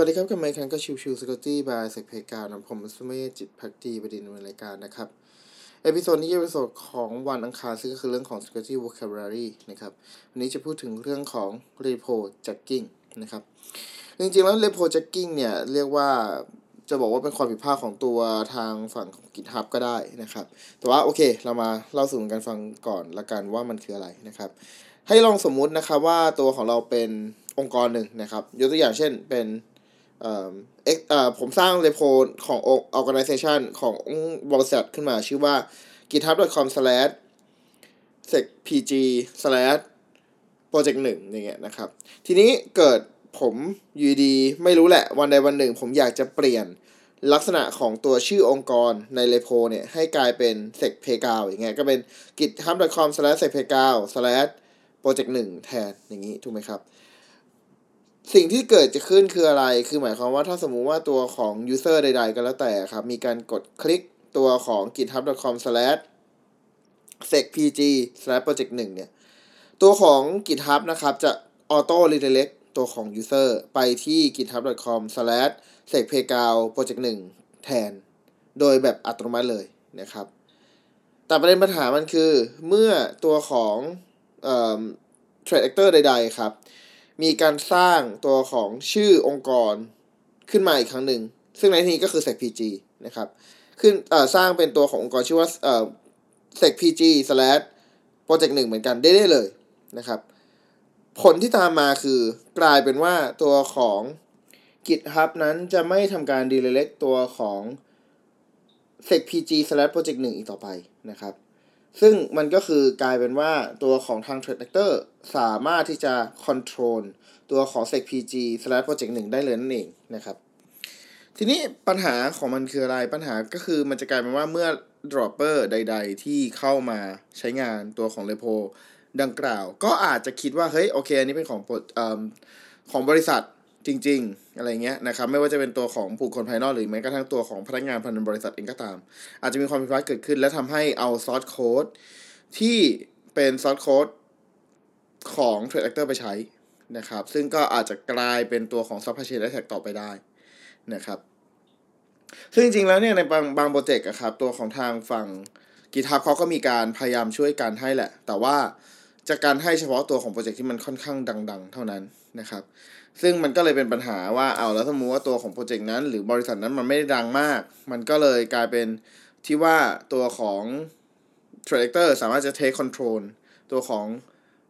สวัสดีครับกลับมาพบกันกับ Chill Chill Security by SecPlayground นะผมสุเมธจิตภักดีบดินทร์ในรายการนะครับ episode นี้จะเป็น episode ของวันอังคารซึ่งก็คือเรื่องของ Security Vocabulary นะครับ วันนี้จะพูดถึงเรื่องของ Repo Jacking นะครับ จริงๆ แล้ว Repo Jacking เนี่ย เรียกว่าจะบอกว่าเป็นความผิดพลาดของตัวทางฝั่งของ GitHub ก็ได้นะครับ แต่ว่าโอเค เรามาเล่าสู่กันฟังก่อนละกันว่ามันคืออะไรนะครับ ให้ลองสมมุตินะครับว่าตัวของเราเป็นองค์กรหนึ่งนะครับ ยกตัวอย่างเช่นเป็น เอ่อเอ็กเอ่อผมสร้างเรโพของ organization ของบริษัทขึ้นมาชื่อว่า github.com slash secpg slash project หนึ่งอย่างเงี้ยนะครับ ทีนี้เกิดผมอยู่ดีไม่รู้แหละวันใดวันหนึ่ง ผมอยากจะเปลี่ยนลักษณะของตัวชื่อองค์กรในเรโพเนี่ย ให้กลายเป็น sec p a y g o w อย่างเงี้ยก็เป็น github.com slash sec p a y g o w slash project หนึ่งแทนอย่างนี้ถูกไหมครับ สิ่งที่เกิดจะขึ้นคืออะไร คือหมายความว่าถ้าสมมุติว่าตัวของ user ใด ๆ ก็แล้วแต่ครับ มีการกดคลิกตัวของ github.com s e c p g project 1เนี่ย ตัวของ github นะครับ จะ auto redirect ตัวของ user ไปที่ github.com s e c p g project 1แทน โดยแบบอัตโนมัติเลยนะครับ แต่ประเด็นปัญหามันคือ เมื่อตัวของเอ่อ trade actor ใด ๆ ครับ มีการสร้างตัวของชื่อองค์กรขึ้นมาอีกครั้งหนึ่ง ซึ่งในที่นี้ก็คือ secpg นะครับขึ้นสร้างเป็นตัวขององค์กรชื่อว่าเออ secpg slash project 1เหมือนกันได้ได้เลยนะครับผลที่ตามมาคือกลายเป็นว่าตัวของ GitHub นั้นจะไม่ทำการ redirect ตัวของ secpg slash project 1อีกต่อไปนะครับ ซึ่งมันก็คือกลายเป็นว่าตัวของทาง Threat Actor สามารถที่จะ control ตัวของ secpg slash project 1ได้เลยนั่นเองนะครับ ทีนี้ปัญหาของมันคืออะไรปัญหาก็คือมันจะกลายเป็นว่าเมื่อ dropper ใด ๆ ที่เข้ามาใช้งานตัวของ repo ดังกล่าว ก็อาจจะคิดว่า เฮ้ย โอเค อันนี้เป็นของอของบริษัท จริง ๆ อะไรเงี้ยนะครับไม่ว่าจะเป็นตัวของบุคคลภายนอกหรือแม้กระทั่งตัวของพนักงานภายในบริษัทเองก็ตาม อาจจะมีความผิดพลาดเกิดขึ้น และทำให้เอาซอสโค้ดที่เป็นซอสโค้ดของ Trade Actor ไปใช้นะครับ ซึ่งก็อาจจะกลายเป็นตัวของ Supply Chain Attack ต่อไปได้นะครับ ซึ่งจริงๆแล้วเนี่ยในบางบางโปรเจกต์อะครับตัวของทางฝั่ง GitHub เขาก็มีการพยายามช่วยการให้แหละ แต่ว่าจะการให้เฉพาะตัวของโปรเจกต์ที่มันค่อนข้างดัง ๆ เท่านั้น นะครับ ซึ่งมันก็เลยเป็นปัญหาว่าเอาแล้วสมมติว่าตัวของโปรเจกต์นั้น หรือบริษัทนั้นมันไม่ได้ดังมาก มันก็เลยกลายเป็นที่ว่าตัวของ Trader สามารถจะ take control ตัวของ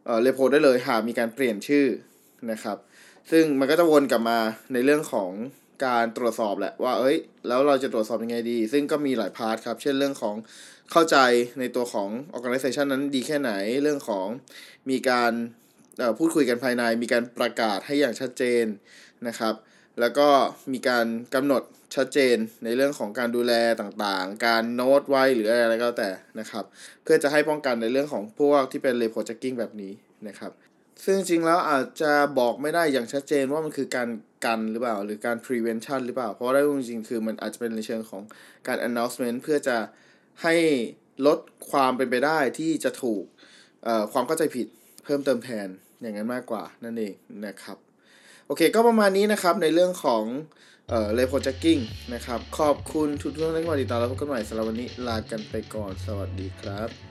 เอ่อ repo ได้เลยหากมีการเปลี่ยนชื่อนะครับ ซึ่งมันก็จะวนกลับมาในเรื่องของการตรวจสอบแหละว่า เอ้ย แล้วเราจะตรวจสอบยังไงดี ซึ่งก็มีหลายพาร์ทครับ เช่นเรื่องของเข้าใจในตัวของ organization นั้นดีแค่ไหน เรื่องของมีการ พูดคุยกันภายในมีการประกาศให้อย่างชัดเจนนะครับ แล้วก็มีการกำหนดชัดเจนในเรื่องของการดูแลต่างๆ การโน้ตไว้หรืออะไรก็แต่นะครับ เพื่อจะให้ป้องกันในเรื่องของพวกที่เป็น repo jacking แบบนี้นะครับ ซึ่งจริงแล้วอาจจะบอกไม่ได้อย่างชัดเจนว่ามันคือการกันหรือเปล่า หรือการ prevention หรือเปล่า เพราะว่าได้จริงๆคือมันอาจจะเป็นในเชิงของการ announcement เพื่อจะให้ลดความเป็นไปได้ที่จะถูกความเข้าใจผิดเพิ่มเติมแทน อย่างนั้นมากกว่านั่นเองนะครับ โอเคก็ประมาณนี้นะครับในเรื่องของเอ่อเลโพจักกิ้งนะครับ ขอบคุณทุกท่านที่มาติดตามแล้วพบกันใหม่สำหรับวันนี้ลากันไปก่อนสวัสดีครับ